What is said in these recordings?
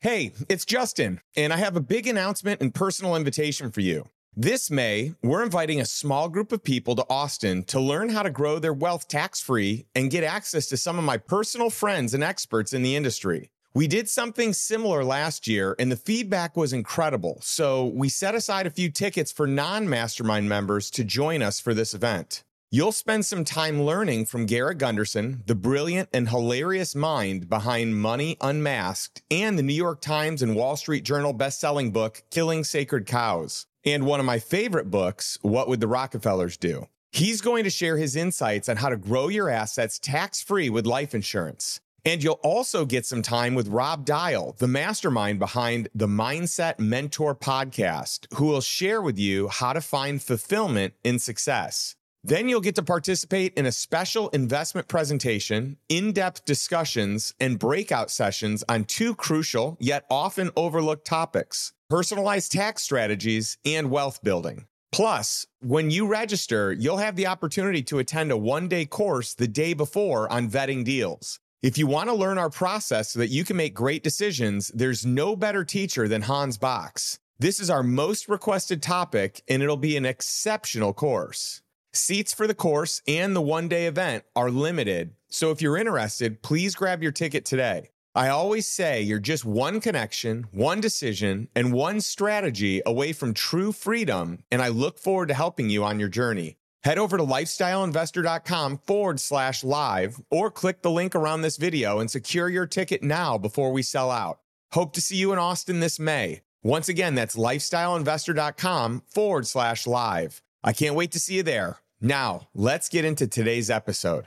Hey, it's Justin, and I have a big announcement and personal invitation for you. This May, we're inviting a small group of people to Austin to learn how to grow their wealth tax free and get access to some of my personal friends and experts in the industry. We did something similar last year, and the feedback was incredible. So we set aside a few tickets for non mastermind members to join us for this event. You'll spend some time learning from Garrett Gunderson, the brilliant and hilarious mind behind Money Unmasked, and the New York Times and Wall Street Journal best-selling book Killing Sacred Cows, and one of my favorite books, What Would the Rockefellers Do? He's going to share his insights on how to grow your assets tax-free with life insurance. And you'll also get some time with Rob Dial, the mastermind behind the Mindset Mentor podcast, who will share with you how to find fulfillment in success. Then you'll get to participate in a special investment presentation, in depth discussions, and breakout sessions on two crucial yet often overlooked topics personalized tax strategies and wealth building. Plus, when you register, you'll have the opportunity to attend a one day course the day before on vetting deals. If you want to learn our process so that you can make great decisions, there's no better teacher than Hans Box. This is our most requested topic, and it'll be an exceptional course. Seats for the course and the one day event are limited, so if you're interested, please grab your ticket today. I always say you're just one connection, one decision, and one strategy away from true freedom, and I look forward to helping you on your journey. Head over to lifestyleinvestor.com forward slash live or click the link around this video and secure your ticket now before we sell out. Hope to see you in Austin this May. Once again, that's lifestyleinvestor.com forward slash live. I can't wait to see you there. Now, let's get into today's episode.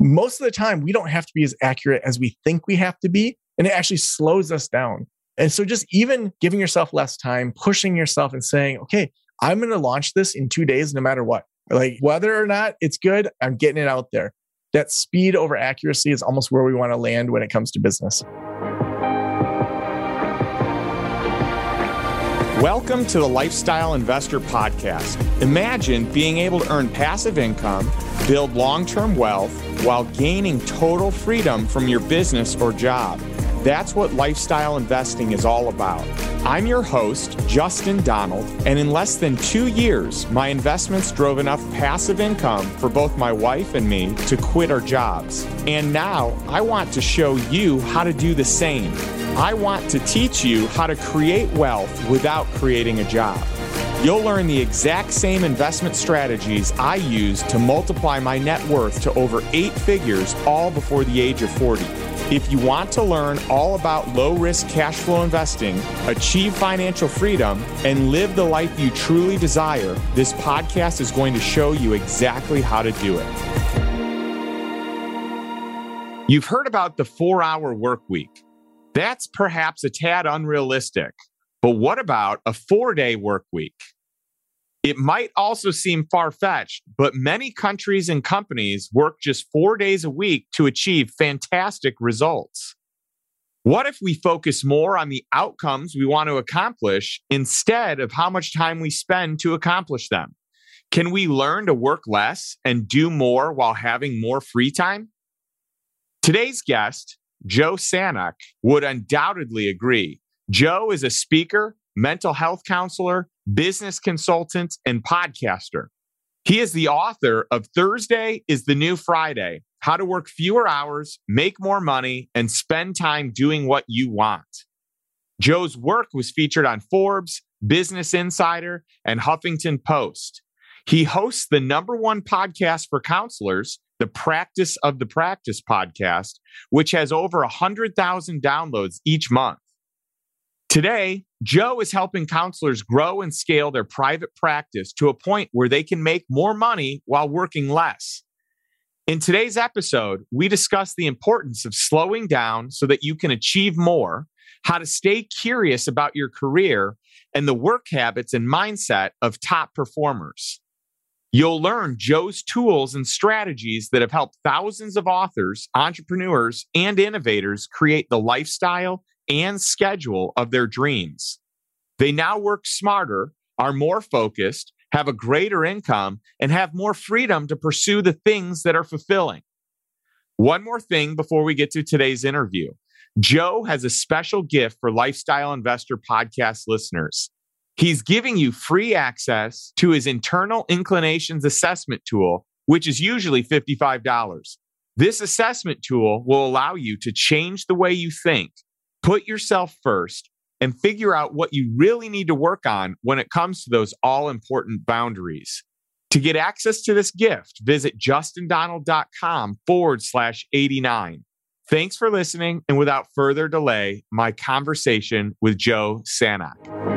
Most of the time, we don't have to be as accurate as we think we have to be, and it actually slows us down. And so, just even giving yourself less time, pushing yourself and saying, okay, I'm going to launch this in two days, no matter what. Like, whether or not it's good, I'm getting it out there. That speed over accuracy is almost where we want to land when it comes to business. Welcome to the Lifestyle Investor Podcast. Imagine being able to earn passive income, build long term wealth, while gaining total freedom from your business or job. That's what lifestyle investing is all about. I'm your host, Justin Donald, and in less than two years, my investments drove enough passive income for both my wife and me to quit our jobs. And now I want to show you how to do the same. I want to teach you how to create wealth without creating a job. You'll learn the exact same investment strategies I use to multiply my net worth to over eight figures all before the age of 40. If you want to learn all about low risk cash flow investing, achieve financial freedom, and live the life you truly desire, this podcast is going to show you exactly how to do it. You've heard about the four hour work week. That's perhaps a tad unrealistic. But what about a four day work week? It might also seem far fetched, but many countries and companies work just four days a week to achieve fantastic results. What if we focus more on the outcomes we want to accomplish instead of how much time we spend to accomplish them? Can we learn to work less and do more while having more free time? Today's guest Joe Sanok would undoubtedly agree. Joe is a speaker, mental health counselor, business consultant, and podcaster. He is the author of Thursday is the New Friday How to Work Fewer Hours, Make More Money, and Spend Time Doing What You Want. Joe's work was featured on Forbes, Business Insider, and Huffington Post. He hosts the number one podcast for counselors, the Practice of the Practice podcast, which has over 100,000 downloads each month. Today, Joe is helping counselors grow and scale their private practice to a point where they can make more money while working less. In today's episode, we discuss the importance of slowing down so that you can achieve more, how to stay curious about your career, and the work habits and mindset of top performers. You'll learn Joe's tools and strategies that have helped thousands of authors, entrepreneurs, and innovators create the lifestyle and schedule of their dreams. They now work smarter, are more focused, have a greater income, and have more freedom to pursue the things that are fulfilling. One more thing before we get to today's interview. Joe has a special gift for Lifestyle Investor podcast listeners. He's giving you free access to his internal inclinations assessment tool, which is usually $55. This assessment tool will allow you to change the way you think, put yourself first, and figure out what you really need to work on when it comes to those all important boundaries. To get access to this gift, visit justindonald.com forward slash 89. Thanks for listening. And without further delay, my conversation with Joe Sanok.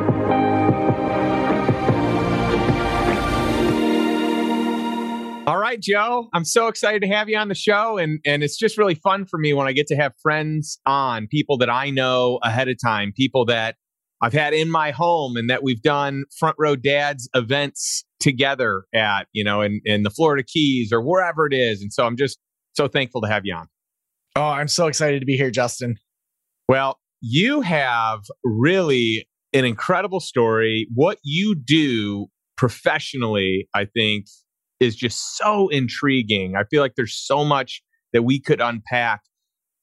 Right, Joe, I'm so excited to have you on the show. And, and it's just really fun for me when I get to have friends on, people that I know ahead of time, people that I've had in my home and that we've done front row dads events together at, you know, in, in the Florida Keys or wherever it is. And so I'm just so thankful to have you on. Oh, I'm so excited to be here, Justin. Well, you have really an incredible story. What you do professionally, I think, is just so intriguing. I feel like there's so much that we could unpack.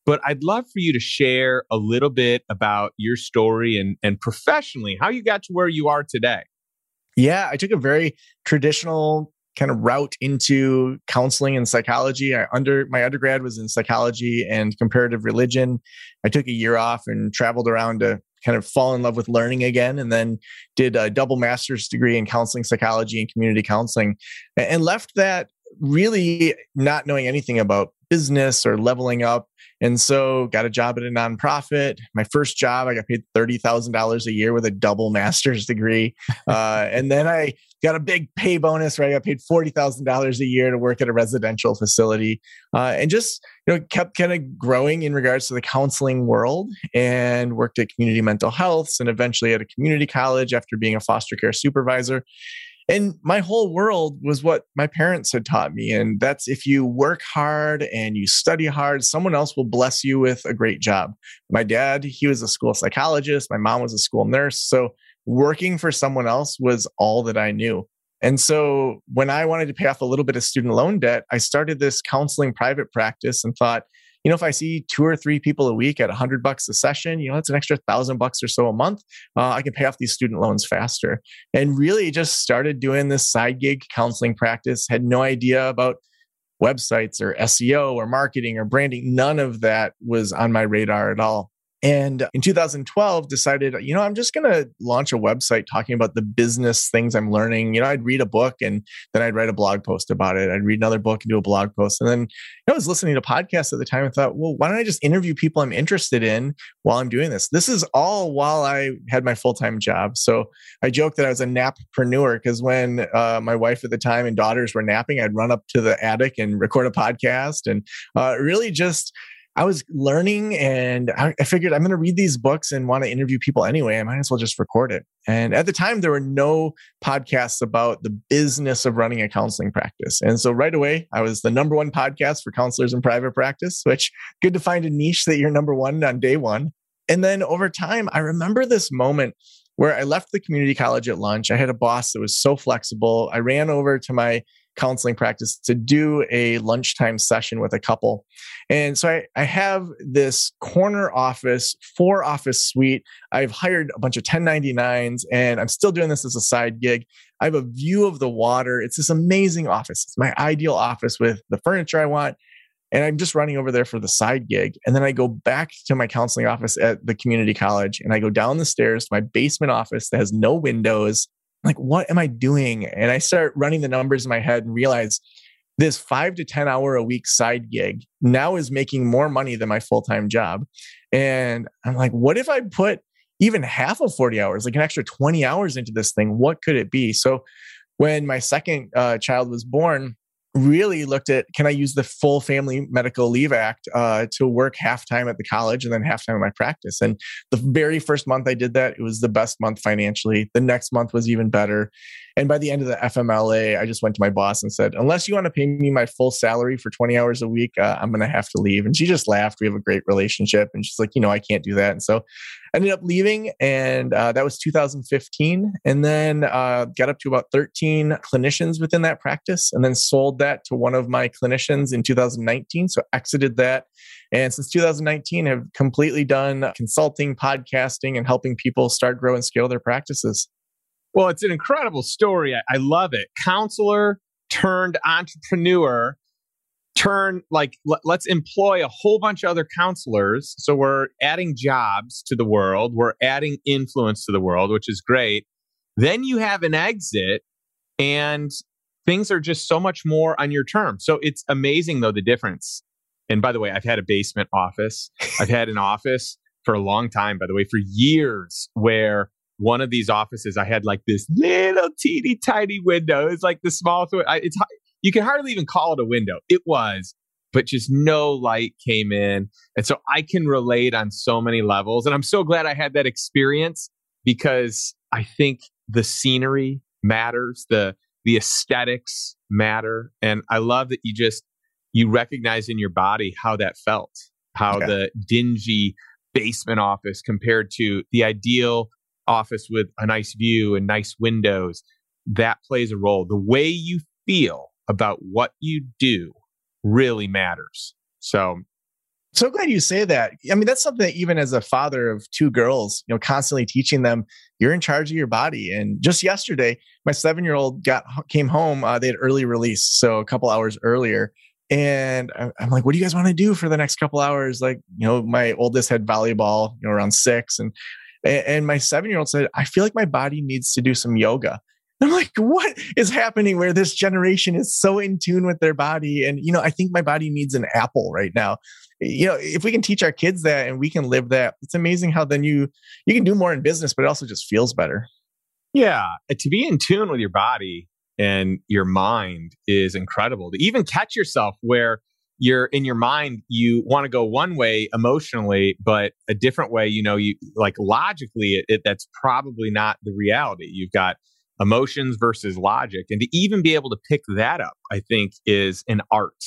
But I'd love for you to share a little bit about your story and, and professionally how you got to where you are today. Yeah, I took a very traditional kind of route into counseling and psychology. I under my undergrad was in psychology and comparative religion. I took a year off and traveled around to kind of fall in love with learning again and then did a double master's degree in counseling psychology and community counseling and left that really not knowing anything about business or leveling up and so got a job at a nonprofit. My first job, I got paid $30,000 a year with a double master's degree. Uh, and then I got a big pay bonus where I got paid $40,000 a year to work at a residential facility. Uh, and just, you know, kept kind of growing in regards to the counseling world and worked at community mental health and eventually at a community college after being a foster care supervisor. And my whole world was what my parents had taught me. And that's if you work hard and you study hard, someone else will bless you with a great job. My dad, he was a school psychologist. My mom was a school nurse. So working for someone else was all that I knew. And so when I wanted to pay off a little bit of student loan debt, I started this counseling private practice and thought, you know, if I see two or three people a week at a hundred bucks a session, you know, that's an extra thousand bucks or so a month. Uh, I can pay off these student loans faster. And really just started doing this side gig counseling practice. Had no idea about websites or SEO or marketing or branding. None of that was on my radar at all. And in 2012, decided, you know, I'm just going to launch a website talking about the business things I'm learning. You know, I'd read a book and then I'd write a blog post about it. I'd read another book and do a blog post. And then you know, I was listening to podcasts at the time and thought, well, why don't I just interview people I'm interested in while I'm doing this? This is all while I had my full time job. So I joke that I was a nappreneur because when uh, my wife at the time and daughters were napping, I'd run up to the attic and record a podcast and uh, really just I was learning and I, figured I'm going to read these books and want to interview people anyway. I might as well just record it. And at the time, there were no podcasts about the business of running a counseling practice. And so right away, I was the number one podcast for counselors in private practice, which good to find a niche that you're number one on day one. And then over time, I remember this moment where I left the community college at lunch. I had a boss that was so flexible. I ran over to my counseling practice to do a lunchtime session with a couple. And so I, I have this corner office, four office suite. I've hired a bunch of 1099s and I'm still doing this as a side gig. I have a view of the water. It's this amazing office. It's my ideal office with the furniture I want. And I'm just running over there for the side gig. And then I go back to my counseling office at the community college and I go down the stairs to my basement office that has no windows like, what am I doing? And I start running the numbers in my head and realize this five to 10 hour a week side gig now is making more money than my full time job. And I'm like, what if I put even half of 40 hours, like an extra 20 hours into this thing? What could it be? So when my second uh, child was born, really looked at can I use the full Family Medical Leave Act uh, to work half time at the college and then half time at my practice. And the very first month I did that, it was the best month financially. The next month was even better. And by the end of the FMLA, I just went to my boss and said, unless you want to pay me my full salary for 20 hours a week, uh, I'm going to have to leave. And she just laughed. We have a great relationship. And she's like, you know, I can't do that. And so ended up leaving, and uh, that was 2015. And then uh, got up to about 13 clinicians within that practice, and then sold that to one of my clinicians in 2019. So exited that. And since 2019, have completely done consulting, podcasting, and helping people start, grow, and scale their practices. Well, it's an incredible story. I, I love it. Counselor turned entrepreneur turn like l- let's employ a whole bunch of other counselors. So we're adding jobs to the world. We're adding influence to the world which is great. Then you have an exit and things are just so much more on your terms. So it's amazing though the difference. And by the way i've had a basement office. I've had an office for a long time by the way for years where one of these offices i had like this little teeny tiny window. It's like the smallest it's you can hardly even call it a window. It was, but just no light came in. And so I can relate on so many levels. And I'm so glad I had that experience because I think the scenery matters, the the aesthetics matter. And I love that you just you recognize in your body how that felt, how okay. the dingy basement office compared to the ideal office with a nice view and nice windows. That plays a role. The way you feel about what you do really matters. So so glad you say that. I mean, that's something that even as a father of two girls, you know, constantly teaching them you're in charge of your body. And just yesterday, my seven year old got came home. Uh, they had early release, so a couple hours earlier. And I'm like, what do you guys want to do for the next couple hours? Like, you know, my oldest had volleyball, you know, around six, and and my seven year old said, I feel like my body needs to do some yoga. I'm like, what is happening where this generation is so in tune with their body? And, you know, I think my body needs an apple right now. You know, if we can teach our kids that and we can live that, it's amazing how then you you can do more in business, but it also just feels better. Yeah. To be in tune with your body and your mind is incredible. To even catch yourself where you're in your mind, you want to go one way emotionally, but a different way, you know, you like logically, it, it, that's probably not the reality. You've got emotions versus logic. And to even be able to pick that up, I think is an art.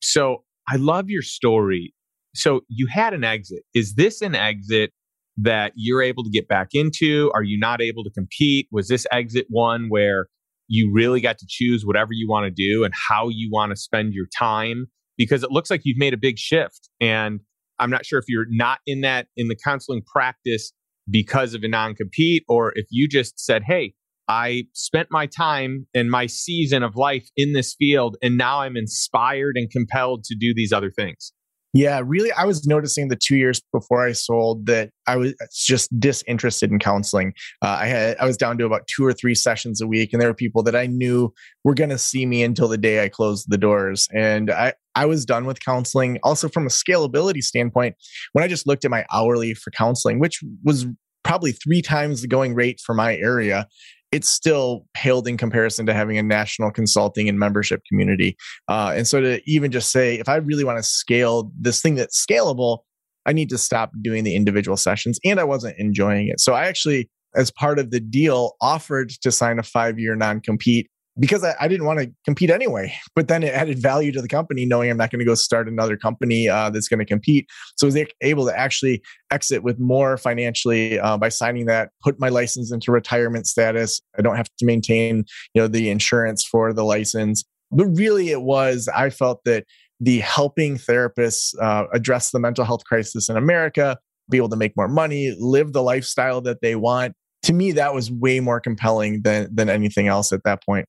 So I love your story. So you had an exit. Is this an exit that you're able to get back into? Are you not able to compete? Was this exit one where you really got to choose whatever you want to do and how you want to spend your time? Because it looks like you've made a big shift. And I'm not sure if you're not in that in the counseling practice because of a non compete or if you just said, hey, I spent my time and my season of life in this field, and now I'm inspired and compelled to do these other things. Yeah, really, I was noticing the two years before I sold that I was just disinterested in counseling. Uh, I had I was down to about two or three sessions a week, and there were people that I knew were going to see me until the day I closed the doors, and I I was done with counseling. Also, from a scalability standpoint, when I just looked at my hourly for counseling, which was probably three times the going rate for my area it's still paled in comparison to having a national consulting and membership community. Uh, and so to even just say, if I really want to scale this thing that's scalable, I need to stop doing the individual sessions. And I wasn't enjoying it. So I actually, as part of the deal, offered to sign a five year non compete because I, I, didn't want to compete anyway. But then it added value to the company, knowing I'm not going to go start another company uh, that's going to compete. So I was able to actually exit with more financially uh, by signing that, put my license into retirement status. I don't have to maintain, you know, the insurance for the license. But really, it was I felt that the helping therapists uh, address the mental health crisis in America, be able to make more money, live the lifestyle that they want. To me, that was way more compelling than than anything else at that point.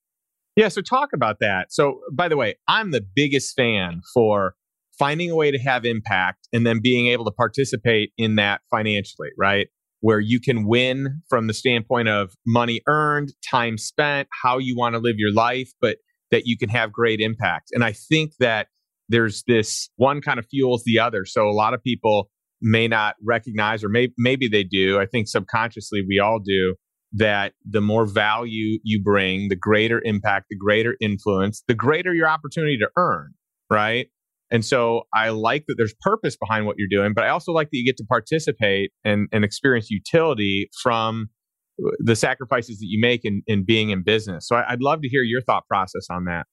Yeah, so talk about that. So, by the way, I'm the biggest fan for finding a way to have impact and then being able to participate in that financially, right? Where you can win from the standpoint of money earned, time spent, how you want to live your life, but that you can have great impact. And I think that there's this one kind of fuels the other. So a lot of people may not recognize, or may, maybe they do. I think subconsciously we all do that the more value you bring, the greater impact, the greater influence, the greater your opportunity to earn, right? And so I like that there's purpose behind what you're doing, but I also like that you get to participate and, and experience utility from the sacrifices that you make in, in being in business. So I, I'd love to hear your thought process on that.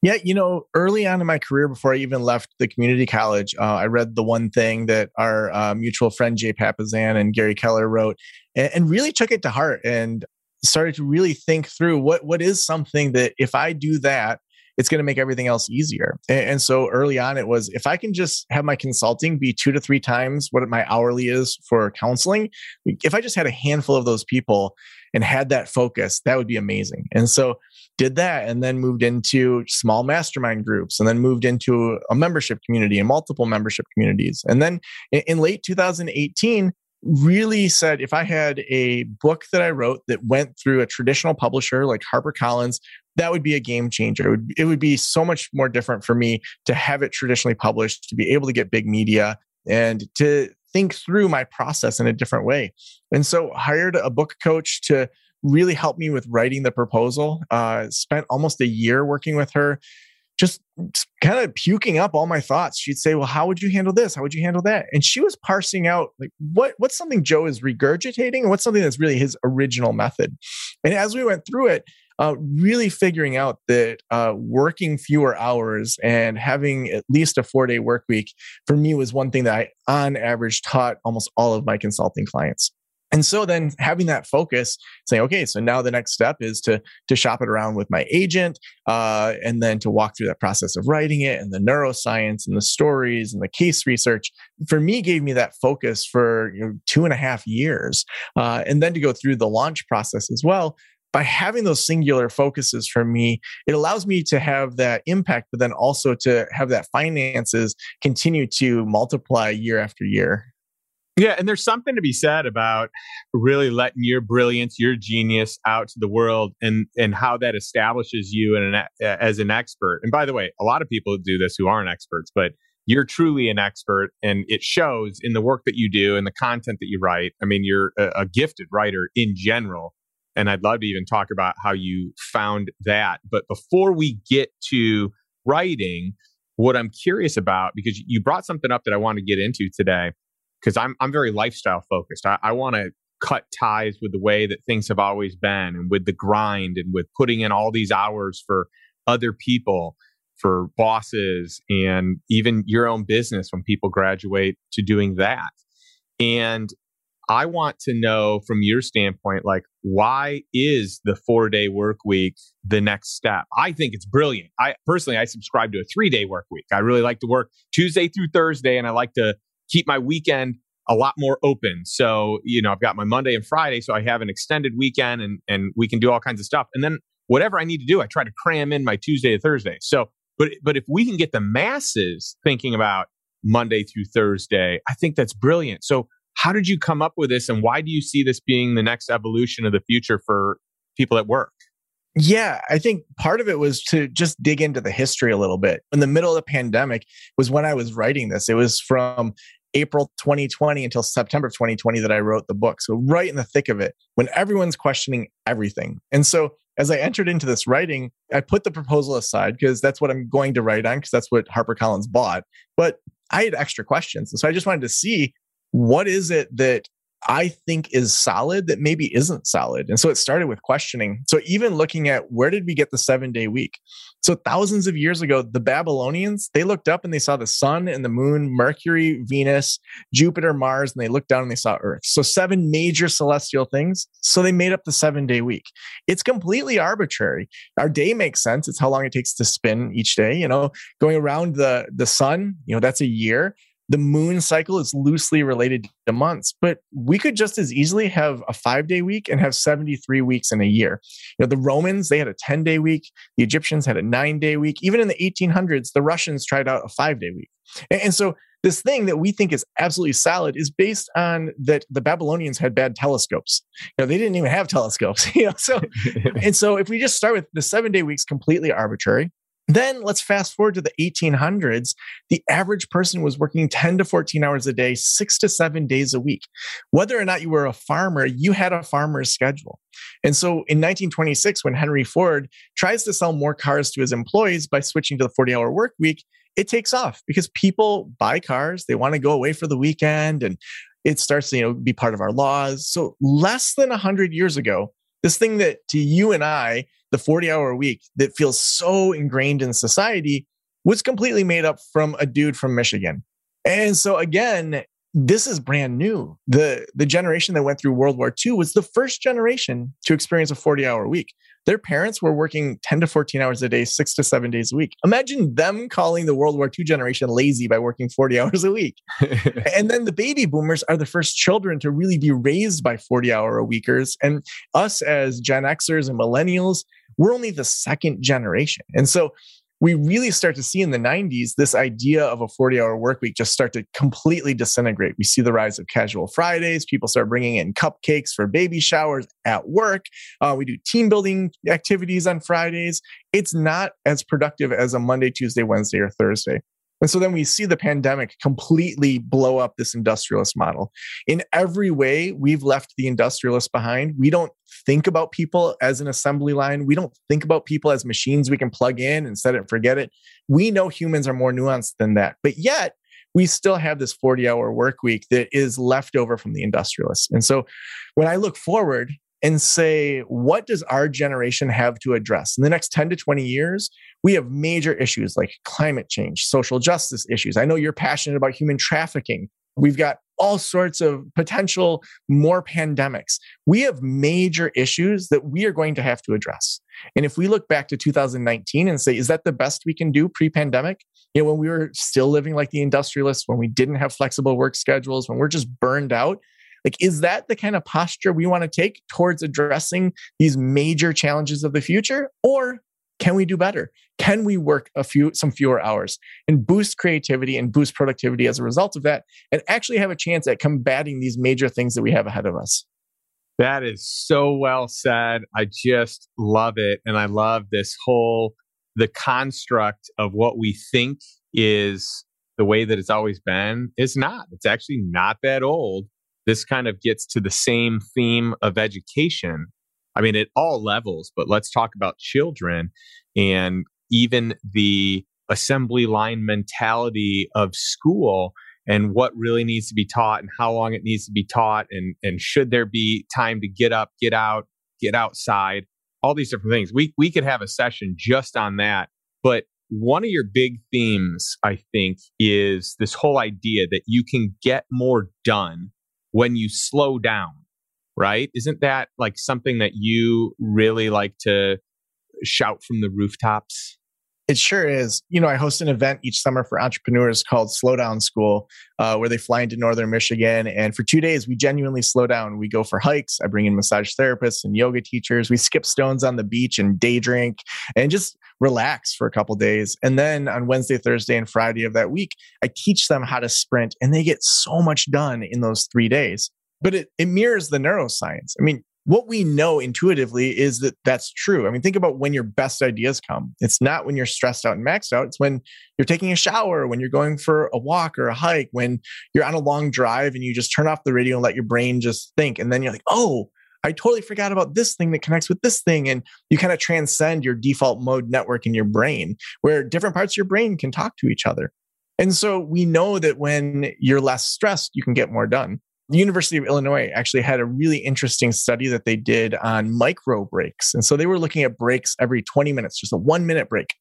Yeah, you know, early on in my career, before I even left the community college, uh, I read the one thing that our uh, mutual friend Jay Papasan and Gary Keller wrote, and, and really took it to heart and started to really think through what what is something that if I do that, it's going to make everything else easier. And, and, so early on, it was if I can just have my consulting be two to three times what my hourly is for counseling, if I just had a handful of those people and had that focus, that would be amazing. And so did that and then moved into small mastermind groups and then moved into a membership community and multiple membership communities. And then in, in late 2018, really said if I had a book that I wrote that went through a traditional publisher like HarperCollins, that would be a game changer. It would, it would be so much more different for me to have it traditionally published, to be able to get big media and to think through my process in a different way. And so hired a book coach to really helped me with writing the proposal. Uh, spent almost a year working with her just kind of puking up all my thoughts. She'd say, "Well, how would you handle this? How would you handle that?" And she was parsing out like what what's something Joe is regurgitating and what's something that's really his original method. And as we went through it, uh, really figuring out that uh, working fewer hours and having at least a four day work week for me was one thing that I, on average, taught almost all of my consulting clients. And so then having that focus, saying, okay, so now the next step is to to shop it around with my agent, uh, and then to walk through that process of writing it and the neuroscience and the stories and the case research. For me, gave me that focus for you know, two and a half years, uh, and then to go through the launch process as well. By having those singular focuses for me, it allows me to have that impact, but then also to have that finances continue to multiply year after year. Yeah, and there's something to be said about really letting your brilliance, your genius out to the world and and how that establishes you an, as an expert. And by the way, a lot of people do this who aren't experts, but you're truly an expert and it shows in the work that you do and the content that you write. I mean, you're a, a gifted writer in general. And I'd love to even talk about how you found that. But before we get to writing, what I'm curious about, because you brought something up that I want to get into today, because I'm I'm very lifestyle focused. I, I want to cut ties with the way that things have always been and with the grind and with putting in all these hours for other people for bosses and even your own business when people graduate to doing that. And i want to know from your standpoint like why is the four day work week the next step? I think it's brilliant. I personally i subscribe to a three day work week. I really like to work tuesday through thursday and i like to keep my weekend a lot more open. So, you know, I've got my Monday and Friday, so I have an extended weekend and and we can do all kinds of stuff. And then whatever I need to do, I try to cram in my Tuesday to Thursday. So, but but if we can get the masses thinking about Monday through Thursday, I think that's brilliant. So, how did you come up with this and why do you see this being the next evolution of the future for people at work? Yeah, I think part of it was to just dig into the history a little bit. In the middle of the pandemic was when I was writing this. It was from April 2020 until September of 2020 that I wrote the book. So, right in the thick of it, when everyone's questioning everything. And so, as I entered into this writing, I put the proposal aside because that's what I'm going to write on because that's what HarperCollins bought. But I had extra questions. And so, I just wanted to see what is it that I think is solid that maybe isn't solid. And so it started with questioning. So even looking at where did we get the seven day week? So thousands of years ago, the Babylonians, they looked up and they saw the sun and the moon, Mercury, Venus, Jupiter, Mars, and they looked down and they saw Earth. So seven major celestial things. So they made up the seven day week. It's completely arbitrary. Our day makes sense. It's how long it takes to spin each day. You know, going around the, the sun, you know, that's a year the moon cycle is loosely related to months, but we could just as easily have a five day week and have 73 weeks in a year. You know, the Romans, they had a 10 day week. The Egyptians had a nine day week. Even in the 1800s, the Russians tried out a five day week. And, and so this thing that we think is absolutely solid is based on that the Babylonians had bad telescopes. You know, they didn't even have telescopes. You know, so and so if we just start with the seven day weeks completely arbitrary, then let's fast forward to the 1800s. The average person was working 10 to 14 hours a day, six to seven days a week. Whether or not you were a farmer, you had a farmer's schedule. And so in 1926, when Henry Ford tries to sell more cars to his employees by switching to the 40 hour work week, it takes off because people buy cars, they want to go away for the weekend, and it starts to you know, be part of our laws. So less than 100 years ago, This thing that to you and I, the 40 hour week that feels so ingrained in society was completely made up from a dude from Michigan. And so again, this is brand new. The the generation that went through World War II was the first generation to experience a 40 hour week. Their parents were working 10 to 14 hours a day, six to seven days a week. Imagine them calling the World War II generation lazy by working 40 hours a week. and then the baby boomers are the first children to really be raised by 40 hour a weekers. And us as Gen Xers and millennials, we're only the second generation. And so we really start to see in the 90s this idea of a 40 hour work week just start to completely disintegrate. We see the rise of casual Fridays. People start bringing in cupcakes for baby showers at work. Uh, we do team building activities on Fridays. It's not as productive as a Monday, Tuesday, Wednesday, or Thursday. And so then we see the pandemic completely blow up this industrialist model. In every way, we've left the industrialist behind. We don't think about people as an assembly line. We don't think about people as machines we can plug in and set it and forget it. We know humans are more nuanced than that. But yet, we still have this 40 hour work week that is left over from the industrialists. And so when I look forward, and say, what does our generation have to address? In the next 10 to 20 years, we have major issues like climate change, social justice issues. I know you're passionate about human trafficking. We've got all sorts of potential more pandemics. We have major issues that we are going to have to address. And if we look back to 2019 and say, is that the best we can do pre pandemic? You know, when we were still living like the industrialists, when we didn't have flexible work schedules, when we're just burned out, like, is that the kind of posture we want to take towards addressing these major challenges of the future? Or can we do better? Can we work a few, some fewer hours and boost creativity and boost productivity as a result of that and actually have a chance at combating these major things that we have ahead of us? That is so well said. I just love it. And I love this whole, the construct of what we think is the way that it's always been is not. It's actually not that old this kind of gets to the same theme of education. I mean, at all levels, but let's talk about children and even the assembly line mentality of school and what really needs to be taught and how long it needs to be taught and and should there be time to get up, get out, get outside, all these different things. We we could have a session just on that. But one of your big themes, I think, is this whole idea that you can get more done when you slow down, right? Isn't that like something that you really like to shout from the rooftops? It sure is. You know, I host an event each summer for entrepreneurs called Slow Down School, uh, where they fly into northern Michigan. And for two days, we genuinely slow down. We go for hikes. I bring in massage therapists and yoga teachers. We skip stones on the beach and day drink and just relax for a couple days. And then on Wednesday, Thursday, and Friday of that week, I teach them how to sprint, and they get so much done in those three days. But it, it mirrors the neuroscience. I mean, what we know intuitively is that that's true. I mean, think about when your best ideas come. It's not when you're stressed out and maxed out. It's when you're taking a shower, when you're going for a walk or a hike, when you're on a long drive and you just turn off the radio and let your brain just think. And then you're like, oh, I totally forgot about this thing that connects with this thing. And you kind of transcend your default mode network in your brain where different parts of your brain can talk to each other. And so we know that when you're less stressed, you can get more done the University of Illinois actually had a really interesting study that they did on micro breaks. And so they were looking at breaks every 20 minutes, just a one minute break.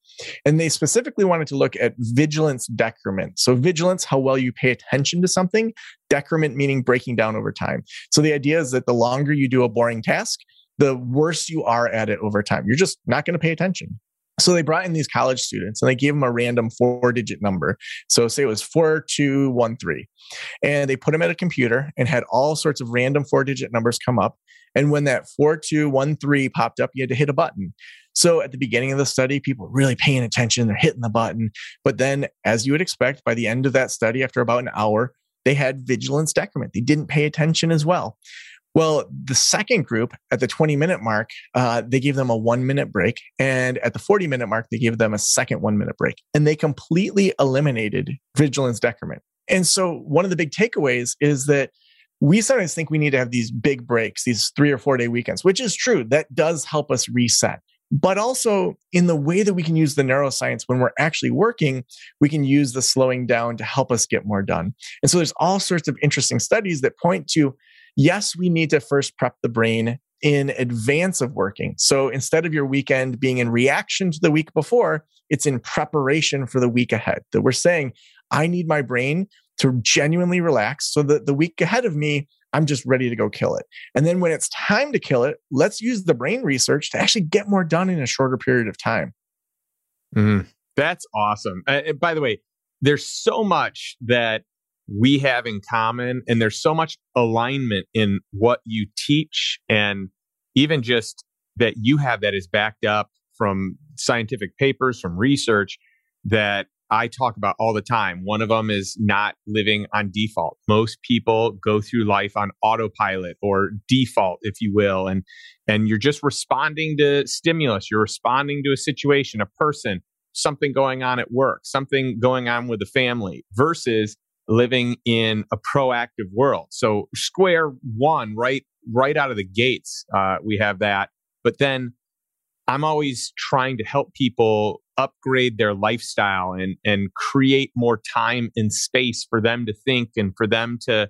And they specifically wanted to look at vigilance decrement. So, vigilance, how well you pay attention to something, decrement meaning breaking down over time. So, the idea is that the longer you do a boring task, the worse you are at it over time. You're just not going to pay attention. So they brought in these college students and they gave them a random four digit number. So say it was 4213. And they put them at a computer and had all sorts of random four digit numbers come up. And when that 4213 popped up, you had to hit a button. So at the beginning of the study, people were really paying attention, they're hitting the button. But then, as you would expect, by the end of that study, after about an hour, they had vigilance decrement. They didn't pay attention as well. Well, the second group at the 20 minute mark, uh, they gave them a one minute break. And at the 40 minute mark, they gave them a second one minute break. And they completely eliminated vigilance decrement. And so, one of the big takeaways is that we sometimes think we need to have these big breaks, these three or four day weekends, which is true. That does help us reset. But also, in the way that we can use the neuroscience when we're actually working, we can use the slowing down to help us get more done. And so, there's all sorts of interesting studies that point to yes, we need to first prep the brain in advance of working. So instead of your weekend being in reaction to the week before, it's in preparation for the week ahead. That we're saying, I need my brain to genuinely relax so that the week ahead of me, I'm just ready to go kill it. And then when it's time to kill it, let's use the brain research to actually get more done in a shorter period of time. Mm, that's awesome. Uh, by the way, there's so much that we have in common, and there's so much alignment in what you teach, and even just that you have that is backed up from scientific papers, from research that I talk about all the time. One of them is not living on default. Most people go through life on autopilot or default, if you will, and and you're just responding to stimulus. You're responding to a situation, a person, something going on at work, something going on with the family, versus living in a proactive world. So square one, right, right out of the gates, uh, we have that. But then I'm always trying to help people upgrade their lifestyle and and create more time and space for them to think and for them to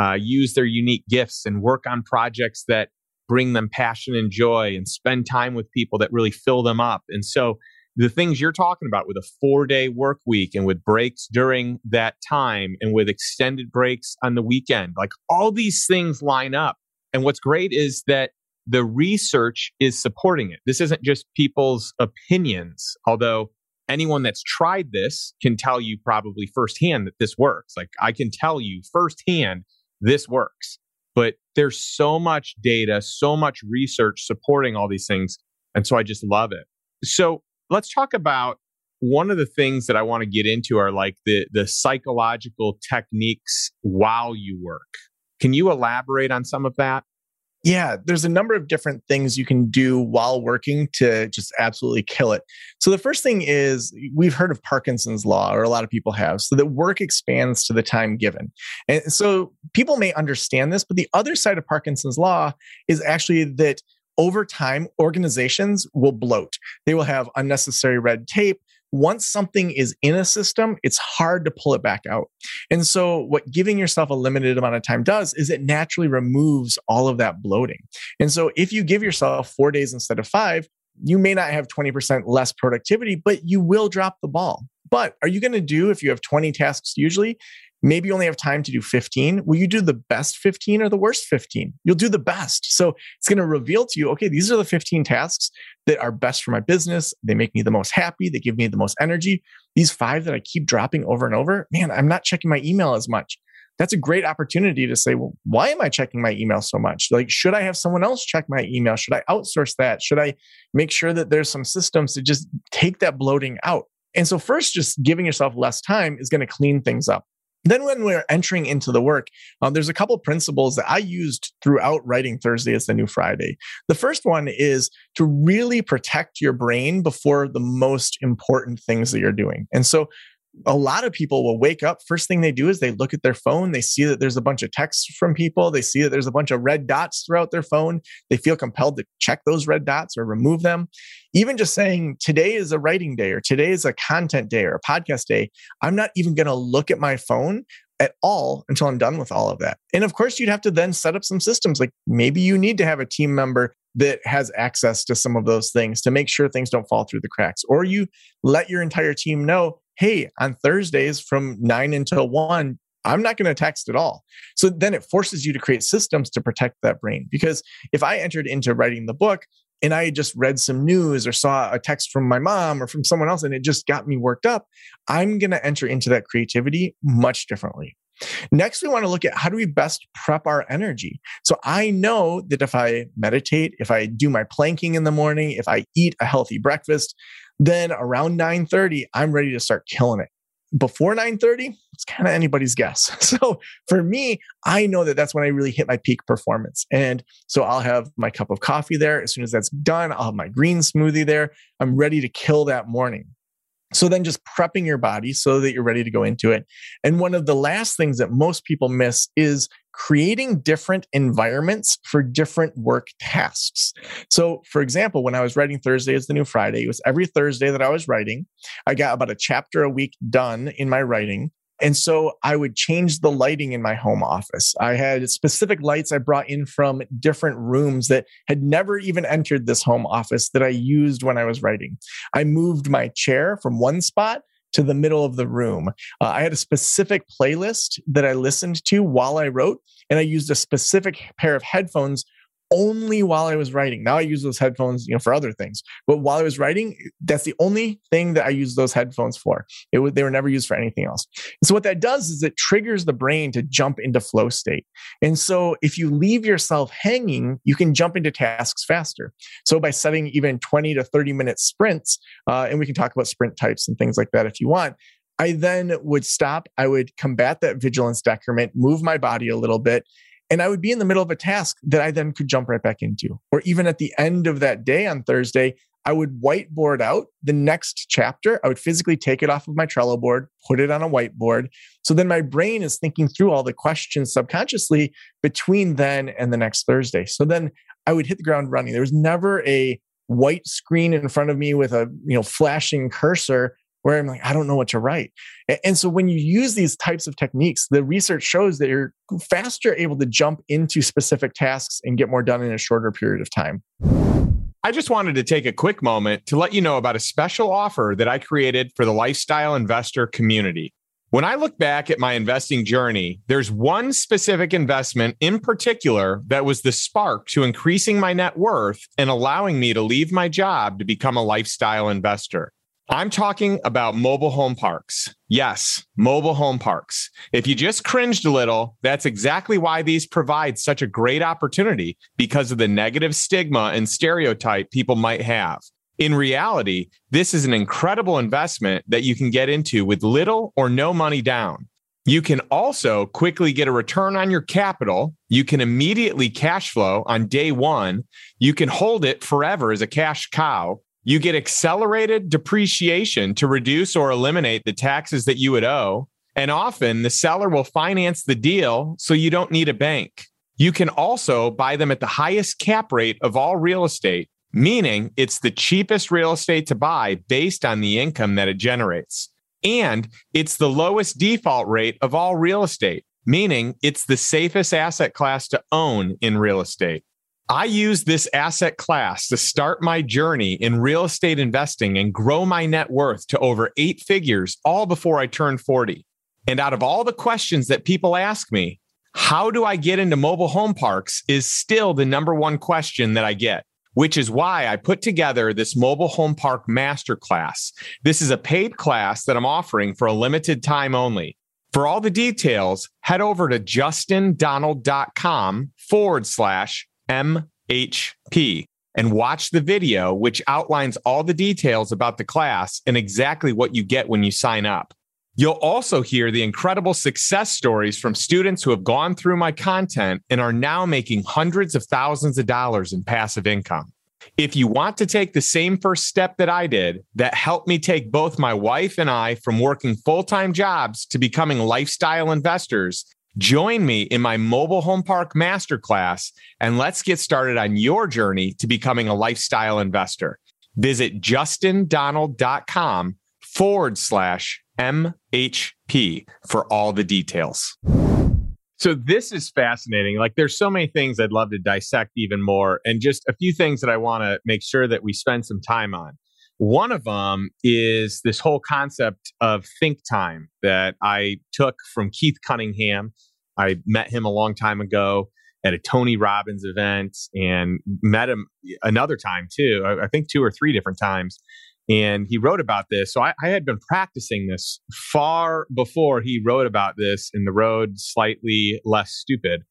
uh, use their unique gifts and work on projects that bring them passion and joy and spend time with people that really fill them up. And so the things you're talking about with a four day work week and with breaks during that time and with extended breaks on the weekend, like all these things line up. And what's great is that the research is supporting it. This isn't just people's opinions, although anyone that's tried this can tell you probably firsthand that this works. Like I can tell you firsthand this works. But there's so much data, so much research supporting all these things. And so I just love it. So let's talk about one of the things that I want to get into are like the the psychological techniques while you work. Can you elaborate on some of that? Yeah, there's a number of different things you can do while working to just absolutely kill it. So, the first thing is we've heard of Parkinson's Law, or a lot of people have, so that work expands to the time given. And so, people may understand this, but the other side of Parkinson's Law is actually that over time, organizations will bloat. They will have unnecessary red tape. Once something is in a system, it's hard to pull it back out. And so, what giving yourself a limited amount of time does is it naturally removes all of that bloating. And so, if you give yourself four days instead of five, you may not have 20% less productivity, but you will drop the ball. But are you going to do, if you have 20 tasks usually, maybe you only have time to do 15 will you do the best 15 or the worst 15 you'll do the best. So it's going to reveal to you okay these are the 15 tasks that are best for my business. They make me the most happy. They give me the most energy. These five that i keep dropping over and over man i'm not checking my email as much. That's a great opportunity to say well why am i checking my email so much? Like should i have someone else check my email? Should i outsource that? Should i make sure that there's some systems to just take that bloating out? And so first just giving yourself less time is going to clean things up then, when we're entering into the work, um, there's a couple principles that I used throughout writing Thursday is the New Friday. The first one is to really protect your brain before the most important things that you're doing. And so, a lot of people will wake up first thing they do is they look at their phone they see that there's a bunch of texts from people they see that there's a bunch of red dots throughout their phone they feel compelled to check those red dots or remove them even just saying today is a writing day or today is a content day or a podcast day i'm not even going to look at my phone at all until I'm done with all of that. And of course, you'd have to then set up some systems. Like maybe you need to have a team member that has access to some of those things to make sure things don't fall through the cracks. Or you let your entire team know hey, on Thursdays from nine until one, I'm not going to text at all. So then it forces you to create systems to protect that brain. Because if I entered into writing the book and I just read some news or saw a text from my mom or from someone else and it just got me worked up, I'm going to enter into that creativity much differently. Next, we want to look at how do we best prep our energy. So I know that if I meditate, if I do my planking in the morning, if I eat a healthy breakfast, then around 9:30, I'm ready to start killing it. Before 9:30, it's kind of anybody's guess. So for me, I know that that's when I really hit my peak performance. And so I'll have my cup of coffee there. As soon as that's done, I'll have my green smoothie there. I'm ready to kill that morning. So then just prepping your body so that you're ready to go into it. And one of the last things that most people miss is creating different environments for different work tasks. So, for example, when I was writing Thursday is the new Friday, it was every Thursday that I was writing. I got about a chapter a week done in my writing. And so I would change the lighting in my home office. I had specific lights I brought in from different rooms that had never even entered this home office that I used when I was writing. I moved my chair from one spot to the middle of the room. Uh, I had a specific playlist that I listened to while I wrote, and I used a specific pair of headphones only while I was writing. Now I use those headphones, you know, for other things. But while I was writing, that's the only thing that I use those headphones for. It they were never used for anything else. And so what that does is it triggers the brain to jump into flow state. And so if you leave yourself hanging, you can jump into tasks faster. So by setting even 20 to 30 minute sprints, uh, and we can talk about sprint types and things like that if you want. I then would stop. I would combat that vigilance decrement, move my body a little bit, and I would be in the middle of a task that I then could jump right back into. Or even at the end of that day on Thursday, I would whiteboard out the next chapter. I would physically take it off of my Trello board, put it on a whiteboard. So then my brain is thinking through all the questions subconsciously between then and the next Thursday. So then I would hit the ground running. There was never a white screen in front of me with a you know flashing cursor where I'm like, I don't know what to write. And so when you use these types of techniques, the research shows that you're faster able to jump into specific tasks and get more done in a shorter period of time. I just wanted to take a quick moment to let you know about a special offer that I created for the lifestyle investor community. When I look back at my investing journey, there's one specific investment in particular that was the spark to increasing my net worth and allowing me to leave my job to become a lifestyle investor. I'm talking about mobile home parks. Yes, mobile home parks. If you just cringed a little, that's exactly why these provide such a great opportunity because of the negative stigma and stereotype people might have. In reality, this is an incredible investment that you can get into with little or no money down. You can also quickly get a return on your capital. You can immediately cash flow on day one. You can hold it forever as a cash cow you get accelerated depreciation to reduce or eliminate the taxes that you would owe. And often the seller will finance the deal so you don't need a bank. You can also buy them at the highest cap rate of all real estate, meaning it's the cheapest real estate to buy based on the income that it generates. And it's the lowest default rate of all real estate, meaning it's the safest asset class to own in real estate. I use this asset class to start my journey in real estate investing and grow my net worth to over eight figures all before I turn 40. And out of all the questions that people ask me, how do I get into mobile home parks is still the number one question that I get, which is why I put together this mobile home park masterclass. This is a paid class that I'm offering for a limited time only. For all the details, head over to justindonald.com forward slash MHP and watch the video, which outlines all the details about the class and exactly what you get when you sign up. You'll also hear the incredible success stories from students who have gone through my content and are now making hundreds of thousands of dollars in passive income. If you want to take the same first step that I did, that helped me take both my wife and I from working full time jobs to becoming lifestyle investors, Join me in my mobile home park masterclass and let's get started on your journey to becoming a lifestyle investor. Visit justindonald.com forward slash MHP for all the details. So this is fascinating. Like there's so many things I'd love to dissect even more and just a few things that I want to make sure that we spend some time on. One of them is this whole concept of think time that I took from Keith Cunningham. I met him a long time ago at a Tony Robbins event and met him another time too. I, think two or three different times. And he wrote about this. So I, I had been practicing this far before he wrote about this in The Road Slightly Less Stupid,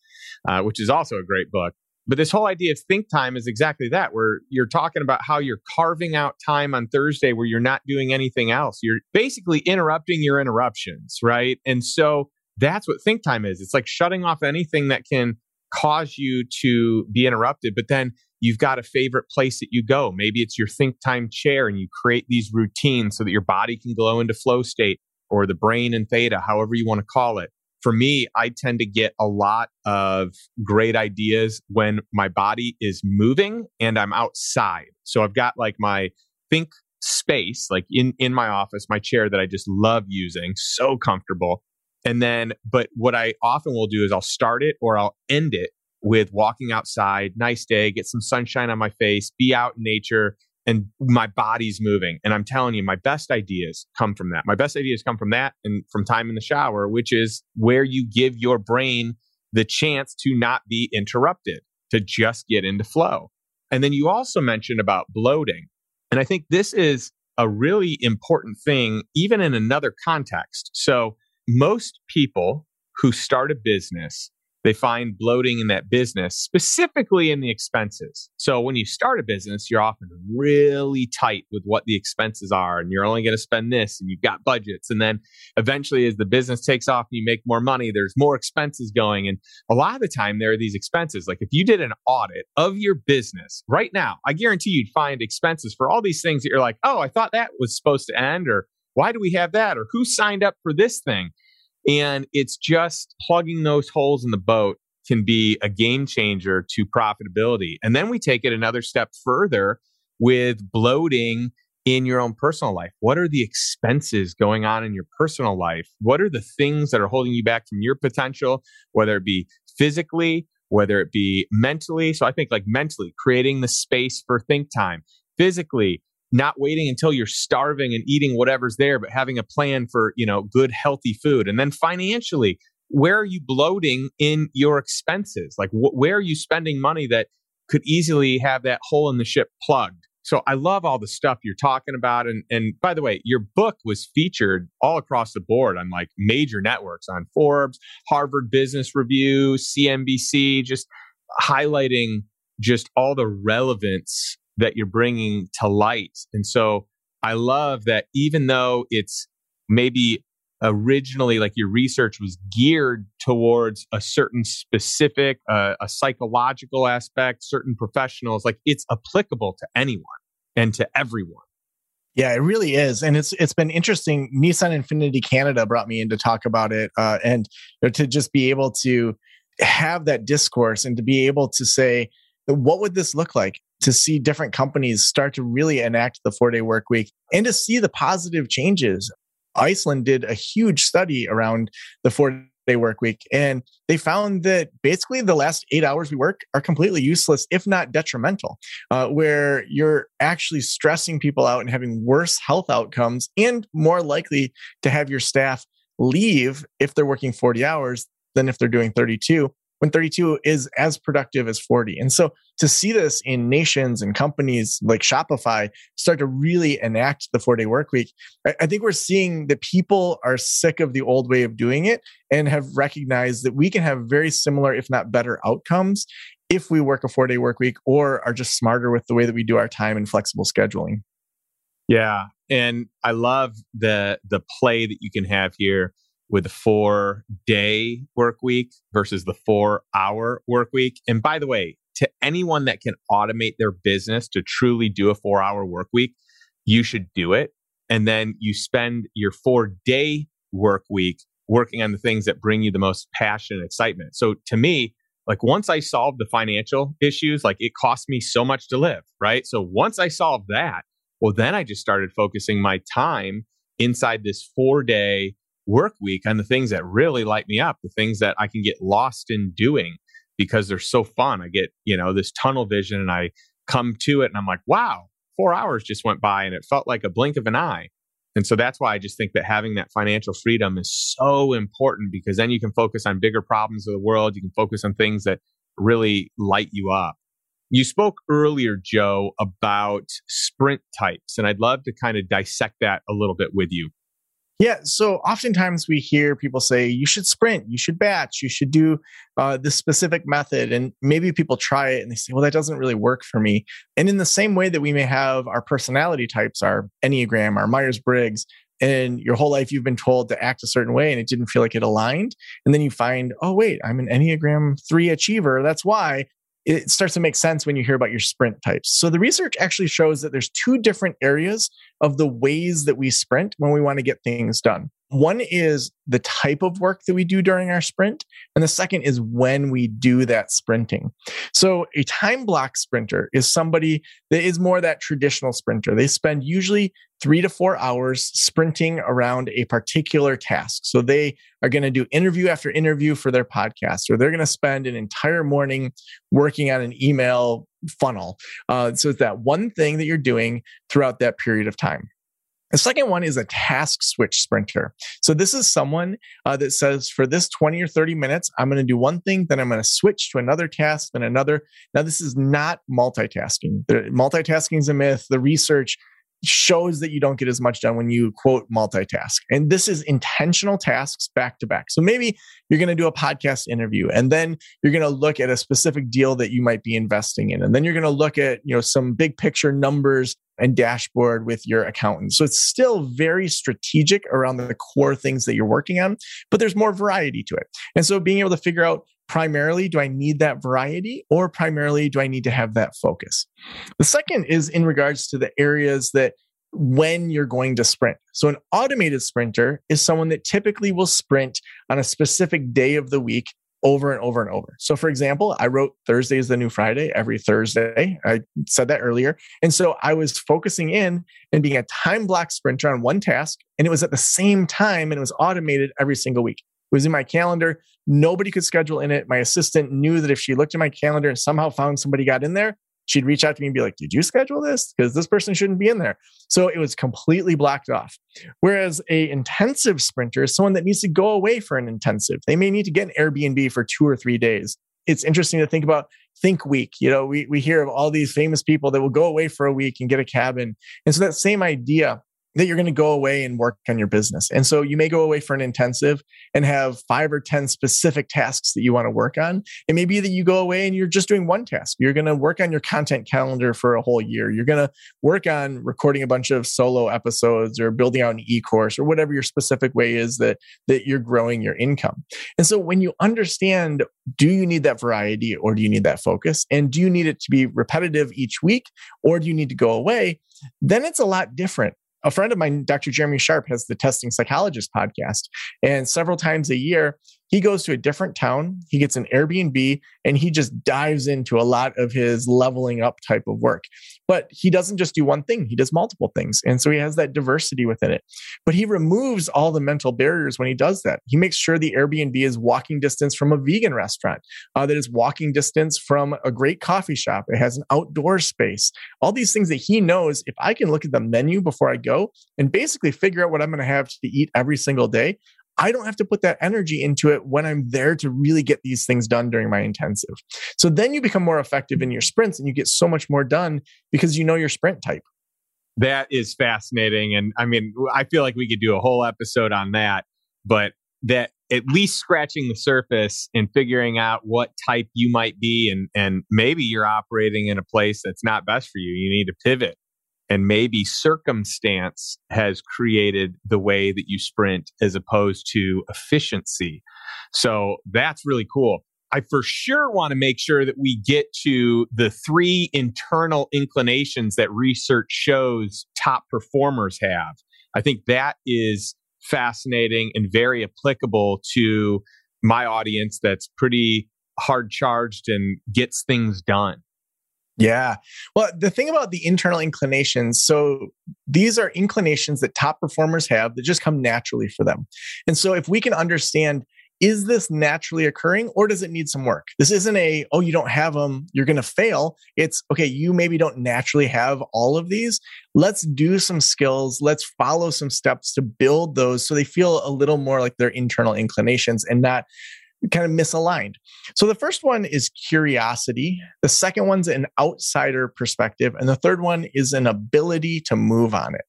uh, which is also a great book. But this whole idea of think time is exactly that, where you're talking about how you're carving out time on Thursday where you're not doing anything else. You're basically interrupting your interruptions, right? And so that's what think time is. It's like shutting off anything that can cause you to be interrupted, but then you've got a favorite place that you go. Maybe it's your think time chair and you create these routines so that your body can go into flow state or the brain and theta, however you want to call it for me, I tend to get a lot of great ideas when my body is moving and I'm outside. So I've got like my think space, like in, in my office, my chair that I just love using, so comfortable. And then, but what I often will do is I'll start it or I'll end it with walking outside, nice day, get some sunshine on my face, be out in nature, and my body's moving. And I'm telling you, my best ideas come from that. My best ideas come from that and from time in the shower, which is where you give your brain the chance to not be interrupted, to just get into flow. And then you also mentioned about bloating. And I think this is a really important thing, even in another context. So, most people who start a business they find bloating in that business, specifically in the expenses. So when you start a business, you're often really tight with what the expenses are, and you're only going to spend this, and you've got budgets. And then eventually, as the business takes off and you make more money, there's more expenses going. And a lot of the time, there are these expenses. Like if you did an audit of your business right now, I guarantee you'd find expenses for all these things that you're like, oh, I thought that was supposed to end, or why do we have that, or who signed up for this thing? And it's just plugging those holes in the boat can be a game changer to profitability. And then we take it another step further with bloating in your own personal life. What are the expenses going on in your personal life? What are the things that are holding you back from your potential, whether it be physically, whether it be mentally? So I think like mentally, creating the space for think time, physically, not waiting until you're starving and eating whatever's there, but having a plan for, you know, good, healthy food. And then financially, where are you bloating in your expenses? Like, wh- where are you spending money that could easily have that hole in the ship plugged? So I love all the stuff you're talking about. And, and by the way, your book was featured all across the board on like major networks on Forbes, Harvard Business Review, CNBC, just highlighting just all the relevance that you're bringing to light. And so I love that even though it's maybe originally like your research was geared towards a certain specific uh, a psychological aspect certain professionals like it's applicable to anyone and to everyone. Yeah it really is. And it's it's been interesting. Nissan Infiniti canada brought me in to talk about it uh, and you know, to just be able to have that discourse and to be able to say what would this look like to see different companies start to really enact the four day work week and to see the positive changes. Iceland did a huge study around the four day work week and they found that basically the last eight hours we work are completely useless if not detrimental uh, where you're actually stressing people out and having worse health outcomes and more likely to have your staff leave if they're working 40 hours than if they're doing 32 when 32 is as productive as 40. And so to see this in nations and companies like Shopify start to really enact the four day work week, I think we're seeing that people are sick of the old way of doing it and have recognized that we can have very similar, if not better, outcomes if we work a four day work week or are just smarter with the way that we do our time and flexible scheduling. Yeah. And I love the the play that you can have here with a four day work week versus the four hour work week. And by the way, to anyone that can automate their business to truly do a four hour work week, you should do it. And then you spend your four day work week working on the things that bring you the most passion and excitement. So to me, like once I solved the financial issues, like it cost me so much to live, right? So once I solved that, well, then I just started focusing my time inside this four day work week on the things that really light me up, the things that I can get lost in doing because they're so fun. I get, you know, this tunnel vision and I come to it and I'm like, wow, four hours just went by and it felt like a blink of an eye. And so that's why I just think that having that financial freedom is so important because then you can focus on bigger problems of the world. You can focus on things that really light you up. You spoke earlier, Joe, about sprint types, and I'd love to kind of dissect that a little bit with you. Yeah. So oftentimes we hear people say, you should sprint, you should batch, you should do uh, this specific method. And maybe people try it and they say, well, that doesn't really work for me. And in the same way that we may have our personality types, our Enneagram, our Myers Briggs, and your whole life you've been told to act a certain way and it didn't feel like it aligned. And then you find, oh, wait, I'm an Enneagram 3 achiever. That's why it starts to make sense when you hear about your sprint types. So the research actually shows that there's two different areas of the ways that we sprint when we want to get things done. One is the type of work that we do during our sprint, and the second is when we do that sprinting. So, a time block sprinter is somebody that is more that traditional sprinter. They spend usually three to four hours sprinting around a particular task. So they are going to do interview after interview for their podcast, or they're going to spend an entire morning working on an email funnel. Uh, so it's that one thing that you're doing throughout that period of time. The second one is a task switch sprinter. So this is someone uh, that says for this 20 or 30 minutes, I'm going to do one thing, then I'm going to switch to another task, then another. Now, this is not multitasking. The, multitasking is a myth. The research shows that you don't get as much done when you quote multitask. And this is intentional tasks back to back. So maybe you're going to do a podcast interview and then you're going to look at a specific deal that you might be investing in. And then you're going to look at, you know, some big picture numbers and dashboard with your accountant. So it's still very strategic around the core things that you're working on, but there's more variety to it. And so being able to figure out primarily do I need that variety or primarily do I need to have that focus? The second is in regards to the areas that when you're going to sprint. So, an automated sprinter is someone that typically will sprint on a specific day of the week over and over and over. So, for example, I wrote Thursday is the new Friday every Thursday. I said that earlier. And so I was focusing in and being a time block sprinter on one task. And it was at the same time and it was automated every single week. Was in my calendar. Nobody could schedule in it. My assistant knew that if she looked at my calendar and somehow found somebody got in there, she'd reach out to me and be like, Did you schedule this? Because this person shouldn't be in there. So it was completely blocked off. Whereas a intensive sprinter is someone that needs to go away for an intensive. They may need to get an Airbnb for two or three days. It's interesting to think about Think Week. You know, we, we hear of all these famous people that will go away for a week and get a cabin. And so that same idea that you're going to go away and work on your business. And so you may go away for an intensive and have five or 10 specific tasks that you want to work on. It may be that you go away and you're just doing one task. You're going to work on your content calendar for a whole year. You're going to work on recording a bunch of solo episodes or building out an e-course or whatever your specific way is that, that you're growing your income. And so when you understand, do you need that variety or do you need that focus? And do you need it to be repetitive each week or do you need to go away? Then it's a lot different a friend of mine, Dr. Jeremy Sharp, has the Testing Psychologist podcast. And several times a year, he goes to a different town, he gets an Airbnb, and he just dives into a lot of his leveling up type of work. But he doesn't just do one thing, he does multiple things. And so he has that diversity within it. But he removes all the mental barriers when he does that. He makes sure the Airbnb is walking distance from a vegan restaurant, uh, that is walking distance from a great coffee shop. It has an outdoor space. All these things that he knows if I can look at the menu before I go and basically figure out what I'm going to have to eat every single day, I don't have to put that energy into it when I'm there to really get these things done during my intensive. So then you become more effective in your sprints and you get so much more done because you know your sprint type. That is fascinating. And I mean, I feel like we could do a whole episode on that, but that at least scratching the surface and figuring out what type you might be and and maybe you're operating in a place that's not best for you you need to pivot and maybe circumstance has created the way that you sprint as opposed to efficiency. So that's really cool. I for sure want to make sure that we get to the three internal inclinations that research shows top performers have. I think that is fascinating and very applicable to my audience that's pretty hard charged and gets things done. Yeah. Well, the thing about the internal inclinations, so these are inclinations that top performers have that just come naturally for them. And so if we can understand, is this naturally occurring or does it need some work? This isn't a, oh, you don't have them, you're going to fail. It's, okay, you maybe don't naturally have all of these. Let's do some skills. Let's follow some steps to build those so they feel a little more like their internal inclinations and not kind of misaligned. So the first one is curiosity. The second one's an outsider perspective. And the third one is an ability to move on it.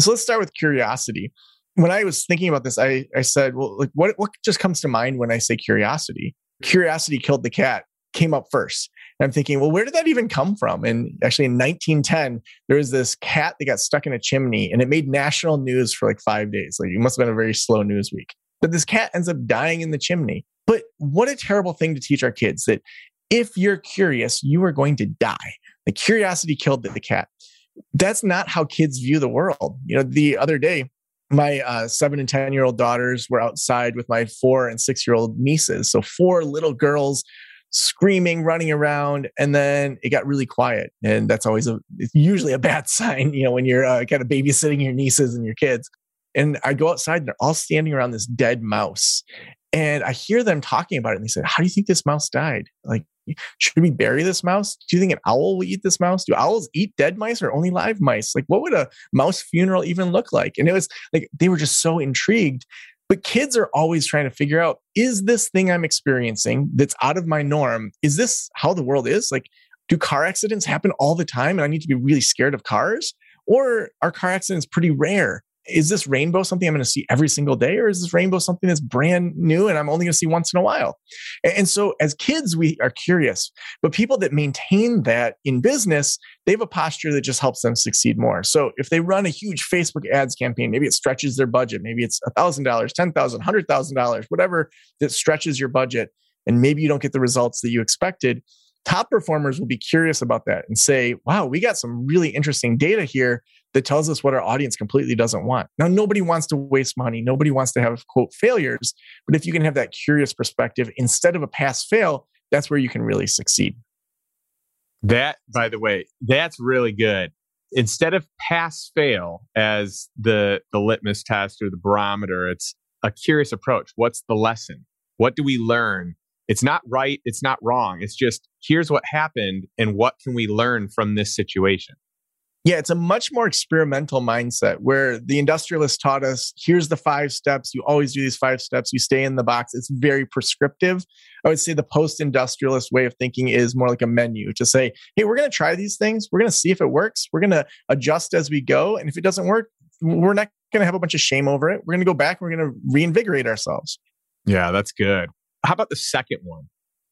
So let's start with curiosity. When I was thinking about this, I, I said, well, like what, what just comes to mind when I say curiosity? Curiosity killed the cat came up first. And I'm thinking, well, where did that even come from? And actually, in 1910, there was this cat that got stuck in a chimney and it made national news for like five days. Like it must have been a very slow news week. But this cat ends up dying in the chimney. But what a terrible thing to teach our kids that if you're curious, you are going to die. The curiosity killed the cat. That's not how kids view the world. You know, the other day, my uh, seven and 10 year old daughters were outside with my four and six year old nieces. So, four little girls screaming, running around, and then it got really quiet. And that's always a, it's usually a bad sign, you know, when you're uh, kind of babysitting your nieces and your kids. And I go outside and they're all standing around this dead mouse. And I hear them talking about it. And they said, How do you think this mouse died? Like, should we bury this mouse? Do you think an owl will eat this mouse? Do owls eat dead mice or only live mice? Like, what would a mouse funeral even look like? And it was like they were just so intrigued. But kids are always trying to figure out is this thing I'm experiencing that's out of my norm? Is this how the world is? Like, do car accidents happen all the time and I need to be really scared of cars? Or are car accidents pretty rare? Is this rainbow something I'm going to see every single day, or is this rainbow something that's brand new and I'm only going to see once in a while? And so, as kids, we are curious, but people that maintain that in business, they have a posture that just helps them succeed more. So, if they run a huge Facebook ads campaign, maybe it stretches their budget, maybe it's $1,000, $10,000, $100,000, whatever that stretches your budget, and maybe you don't get the results that you expected. Top performers will be curious about that and say, wow, we got some really interesting data here that tells us what our audience completely doesn't want. Now, nobody wants to waste money. Nobody wants to have quote failures. But if you can have that curious perspective instead of a pass fail, that's where you can really succeed. That, by the way, that's really good. Instead of pass fail as the, the litmus test or the barometer, it's a curious approach. What's the lesson? What do we learn? It's not right. It's not wrong. It's just here's what happened and what can we learn from this situation? Yeah, it's a much more experimental mindset where the industrialist taught us here's the five steps. You always do these five steps. You stay in the box. It's very prescriptive. I would say the post industrialist way of thinking is more like a menu to say, hey, we're going to try these things. We're going to see if it works. We're going to adjust as we go. And if it doesn't work, we're not going to have a bunch of shame over it. We're going to go back. We're going to reinvigorate ourselves. Yeah, that's good. How about the second one?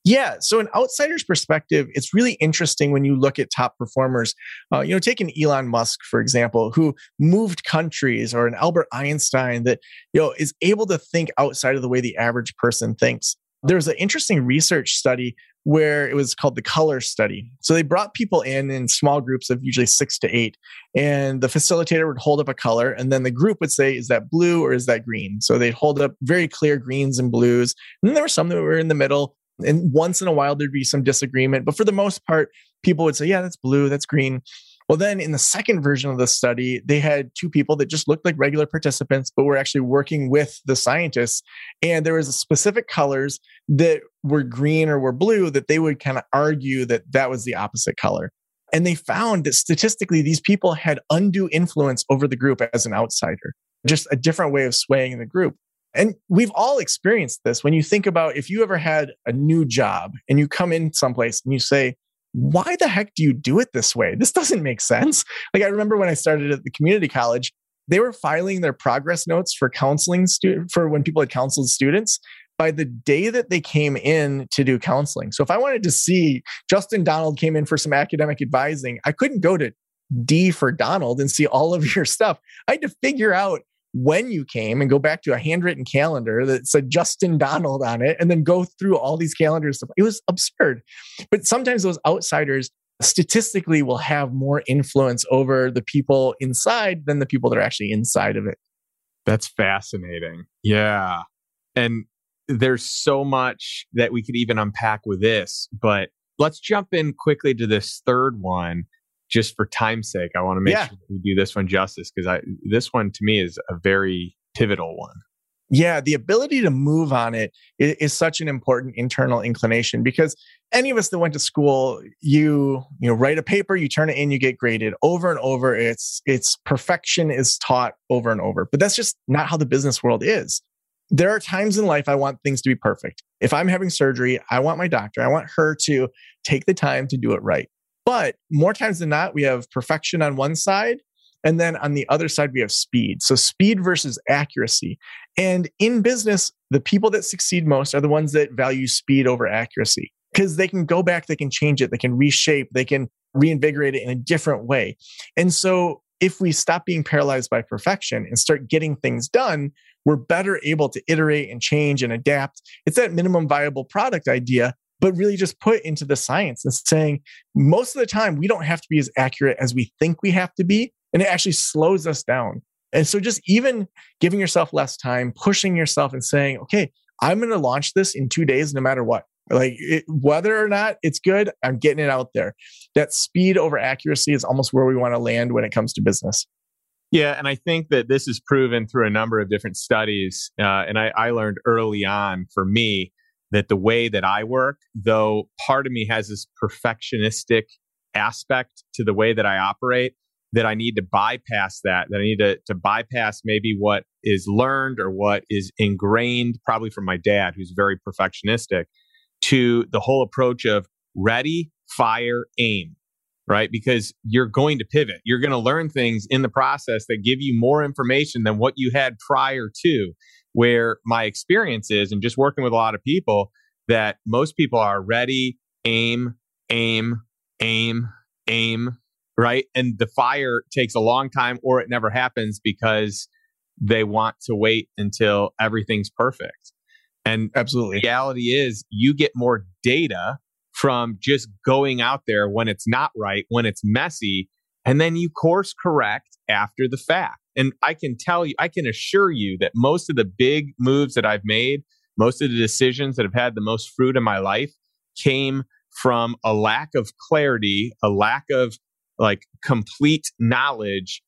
Yeah. So, an outsider's perspective, it's really interesting when you look at top performers. Uh, you know, take an Elon Musk, for example, who moved countries, or an Albert Einstein that, you know, is able to think outside of the way the average person thinks. There was an interesting research study where it was called the color study. So they brought people in in small groups of usually six to eight, and the facilitator would hold up a color, and then the group would say, "Is that blue or is that green?" So they'd hold up very clear greens and blues, and then there were some that were in the middle, and once in a while, there'd be some disagreement. But for the most part, people would say, yeah, that's blue, that's green. Well, then in the second version of the study, they had two people that just looked like regular participants, but were actually working with the scientists. And there was specific colors that were green or were blue that they would kind of argue that that was the opposite color. And they found that statistically, these people had undue influence over the group as an outsider, just a different way of swaying the group. And we've all experienced this when you think about if you ever had a new job and you come in someplace and you say, why the heck do you do it this way? This doesn't make sense. Like I remember when I started at the community college, they were filing their progress notes for counseling stu- for when people had counseled students by the day that they came in to do counseling. So if I wanted to see Justin Donald came in for some academic advising, I couldn't go to D for Donald and see all of your stuff. I had to figure out when you came and go back to a handwritten calendar that said Justin Donald on it and then go through all these calendars. It was absurd. But sometimes those outsiders statistically will have more influence over the people inside than the people that are actually inside of it. That's fascinating. Yeah. And there's so much that we could even unpack with this, but let's jump in quickly to this third one just for time's sake, I want to make yeah. sure we do this one justice because I this one to me is a very pivotal one. Yeah, the ability to move on it is, is, such an important internal inclination because any of us that went to school, you you know write a paper, you turn it in, you get graded over and over. It's it's perfection is taught over and over, but that's just not how the business world is. There are times in life I want things to be perfect. If I'm having surgery, I want my doctor, I want her to take the time to do it right. But more times than not, we have perfection on one side. And then on the other side, we have speed. So speed versus accuracy. And in business, the people that succeed most are the ones that value speed over accuracy because they can go back, they can change it, they can reshape, they can reinvigorate it in a different way. And so if we stop being paralyzed by perfection and start getting things done, we're better able to iterate and change and adapt. It's that minimum viable product idea but really just put into the science and saying most of the time we don't have to be as accurate as we think we have to be. And it actually slows us down. And so just even giving yourself less time, pushing yourself and saying, okay, I'm going to launch this in two days, no matter what. Like it, whether or not it's good, I'm getting it out there. That speed over accuracy is almost where we want to land when it comes to business. Yeah, and I think that this is proven through a number of different studies. Uh, and I, I learned early on for me that the way that I work, though part of me has this perfectionistic aspect to the way that I operate, that I need to bypass that, that I need to, to bypass maybe what is learned or what is ingrained, probably from my dad, who's very perfectionistic, to the whole approach of ready, fire, aim right? Because you're going to pivot. You're going to learn things in the process that give you more information than what you had prior to. Where my experience is, and just working with a lot of people, that most people are ready, aim, aim, aim, aim, right? And the fire takes a long time or it never happens because they want to wait until everything's perfect. And absolutely, reality is you get more data from just going out there when it's not right, when it's messy, and then you course correct after the fact. And I can tell you, I can assure you that most of the big moves that I've made, most of the decisions that have had the most fruit in my life came from a lack of clarity, a lack of like complete knowledge,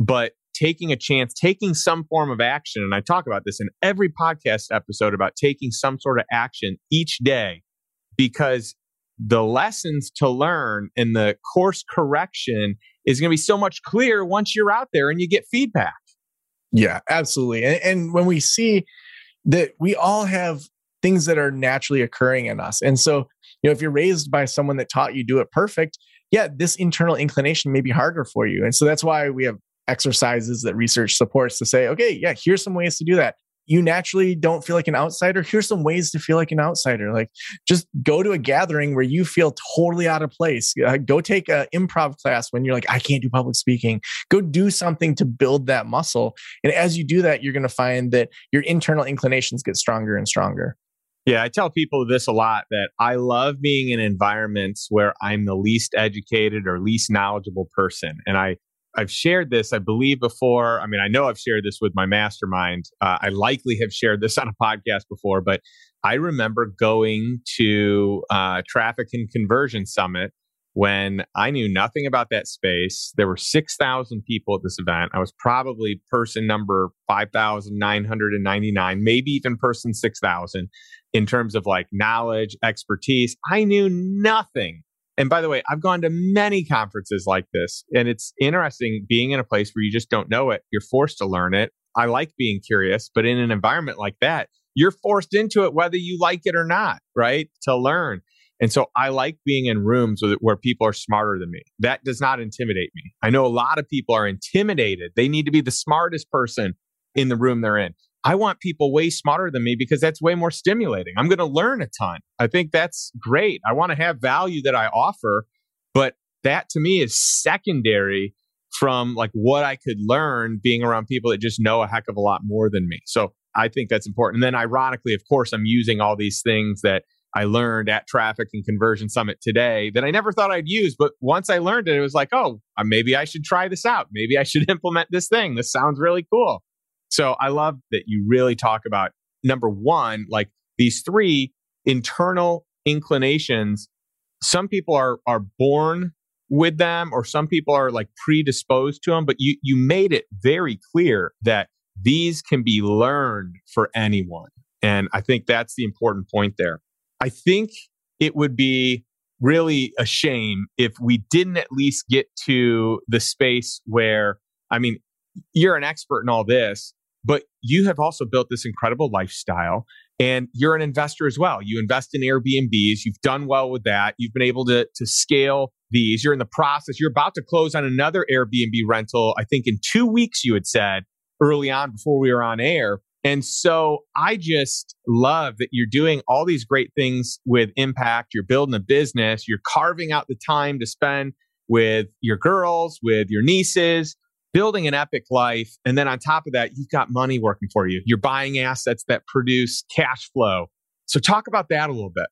but taking a chance, taking some form of action. And I talk about this in every podcast episode about taking some sort of action each day because the lessons to learn and the course correction is going to be so much clearer once you're out there and you get feedback. Yeah, absolutely. And, and, when we see that we all have things that are naturally occurring in us. And so, you know, if you're raised by someone that taught you do it perfect, yeah, this internal inclination may be harder for you. And so that's why we have exercises that research supports to say, okay, yeah, here's some ways to do that you naturally don't feel like an outsider, here's some ways to feel like an outsider. Like just go to a gathering where you feel totally out of place. Uh, go take an improv class when you're like, I can't do public speaking. Go do something to build that muscle. And as you do that, you're going to find that your internal inclinations get stronger and stronger. Yeah, I tell people this a lot that I love being in environments where I'm the least educated or least knowledgeable person. And I I've shared this, I believe, before. I mean, I know I've shared this with my mastermind. Uh, I likely have shared this on a podcast before, but I remember going to uh, Traffic and Conversion Summit when I knew nothing about that space. There were 6,000 people at this event. I was probably person number 5,999, maybe even person 6,000 in terms of like knowledge, expertise. I knew nothing and by the way, I've gone to many conferences like this, and it's interesting being in a place where you just don't know it. You're forced to learn it. I like being curious, but in an environment like that, you're forced into it whether you like it or not, right? To learn. And so I like being in rooms where people are smarter than me. That does not intimidate me. I know a lot of people are intimidated. They need to be the smartest person in the room they're in. I want people way smarter than me because that's way more stimulating. I'm going to learn a ton. I think that's great. I want to have value that I offer, but that to me is secondary from like what I could learn being around people that just know a heck of a lot more than me. So I think that's important. And then ironically, of course, I'm using all these things that I learned at Traffic and Conversion Summit today that I never thought I'd use. But once I learned it, it was like, oh, uh, maybe I should try this out. Maybe I should implement this thing. This sounds really cool. So I love that you really talk about number one, like these three internal inclinations. Some people are are born with them, or some people are like predisposed to them. But you you made it very clear that these can be learned for anyone, and I think that's the important point there. I think it would be really a shame if we didn't at least get to the space where I mean, you're an expert in all this, but you have also built this incredible lifestyle and you're an investor as well. You invest in Airbnbs. You've done well with that. You've been able to, to scale these. You're in the process. You're about to close on another Airbnb rental, I think in two weeks, you had said early on before we were on air. And so I just love that you're doing all these great things with impact. You're building a business. You're carving out the time to spend with your girls, with your nieces building an epic life. And then on top of that, you've got money working for you. You're buying assets that produce cash flow. So talk about that a little bit.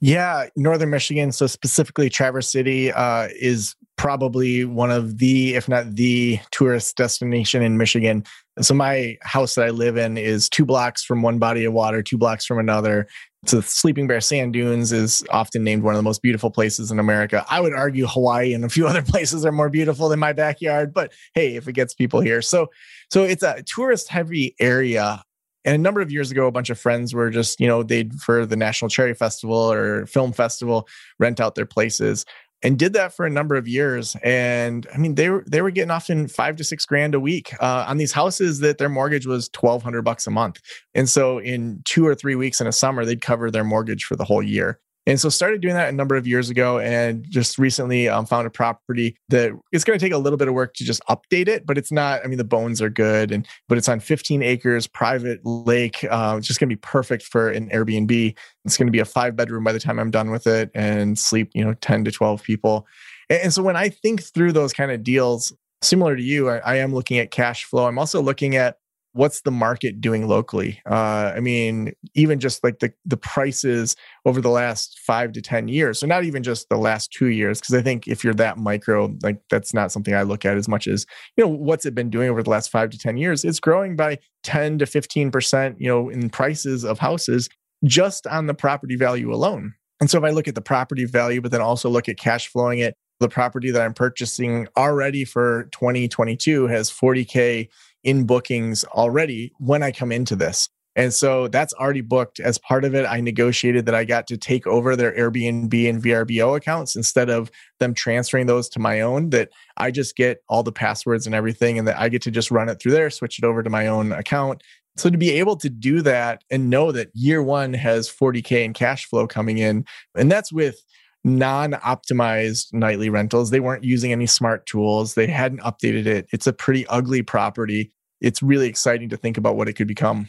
Yeah, Northern Michigan, so specifically Traverse City, uh, is probably one of the, if not the tourist destination in Michigan. so my house that I live in is two blocks from one body of water, two blocks from another. So Sleeping Bear Sand Dunes is often named one of the most beautiful places in America. I would argue Hawaii and a few other places are more beautiful than my backyard, but hey, if it gets people here. So so it's a tourist heavy area. And a number of years ago, a bunch of friends were just, you know, they'd for the National Cherry Festival or film festival rent out their places and did that for a number of years. And I mean, they were they were getting often five to six grand a week uh, on these houses that their mortgage was twelve hundred bucks a month. And so in two or three weeks in a summer, they'd cover their mortgage for the whole year. And so started doing that a number of years ago and just recently um, found a property that it's going to take a little bit of work to just update it, but it's not, I mean, the bones are good and, but it's on 15 acres, private lake. Uh, it's just going to be perfect for an Airbnb. It's going to be a five bedroom by the time I'm done with it and sleep, you know, 10 to 12 people. And, and so when I think through those kind of deals, similar to you, I, I am looking at cash flow. I'm also looking at what's the market doing locally? Uh, i mean even just like the the prices over the last five to ten years so not even just the last two years because i think if you're that micro like that's not something i look at as much as you know what's it been doing over the last five to ten years. It's growing by 10 to 15 percent you know in prices of houses just on the property value alone. And so if i look at the property value but then also look at cash flowing it the property that i'm purchasing already for 2022 has 40k in bookings already when I come into this. And so that's already booked as part of it. I negotiated that I got to take over their Airbnb and VRBO accounts instead of them transferring those to my own, that I just get all the passwords and everything and that I get to just run it through there, switch it over to my own account. So to be able to do that and know that year one has 40K in cash flow coming in, and that's with non optimized nightly rentals. They weren't using any smart tools, they hadn't updated it. It's a pretty ugly property. It's really exciting to think about what it could become.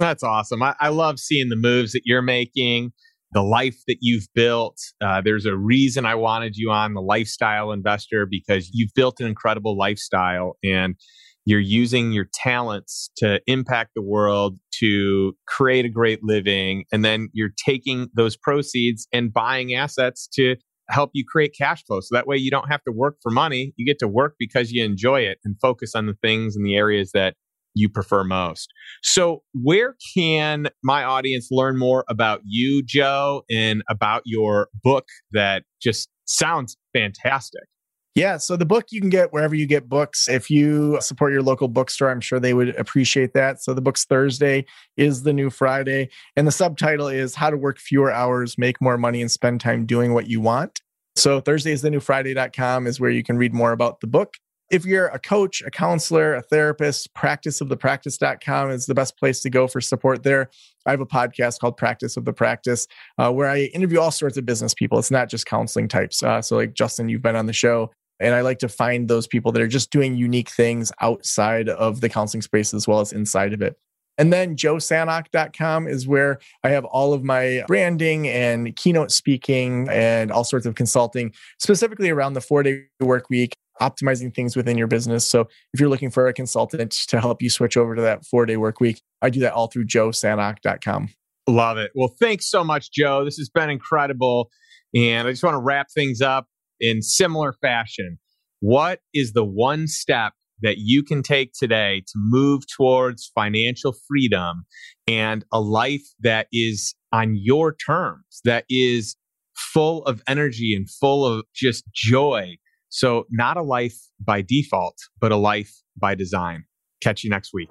That's awesome. I, I love seeing the moves that you're making, the life that you've built. Uh, there's a reason I wanted you on the lifestyle investor because you've built an incredible lifestyle and you're using your talents to impact the world to create a great living and then you're taking those proceeds and buying assets to help you create cash flow. So that way you don't have to work for money. You get to work because you enjoy it and focus on the things and the areas that you prefer most. So where can my audience learn more about you joe and about your book that just sounds fantastic yeah, so the book you can get wherever you get books. If you support your local bookstore, I'm sure they would appreciate that. So the book's Thursday is the new Friday, and the subtitle is How to Work Fewer Hours, Make More Money, and Spend Time Doing What You Want. So Thursday is the new Friday.com is where you can read more about the book. If you're a coach, a counselor, a therapist, practiceofthepractice.com is the best place to go for support there. I have a podcast called Practice of the Practice uh, where I interview all sorts of business people. It's not just counseling types. Uh, so, like Justin, you've been on the show. And I like to find those people that are just doing unique things outside of the counseling space as well as inside of it. And then joesanok.com is where I have all of my branding and keynote speaking and all sorts of consulting, specifically around the four day work week, optimizing things within your business. So if you're looking for a consultant to help you switch over to that four day work week, I do that all through joesanok.com. Love it. Well, thanks so much, Joe. This has been incredible. And I just want to wrap things up in similar fashion, what is the one step that you can take today to move towards financial freedom and a life that is on your terms, that is full of energy and full of just joy? So, not a life by default, but a life by design. Catch you next week.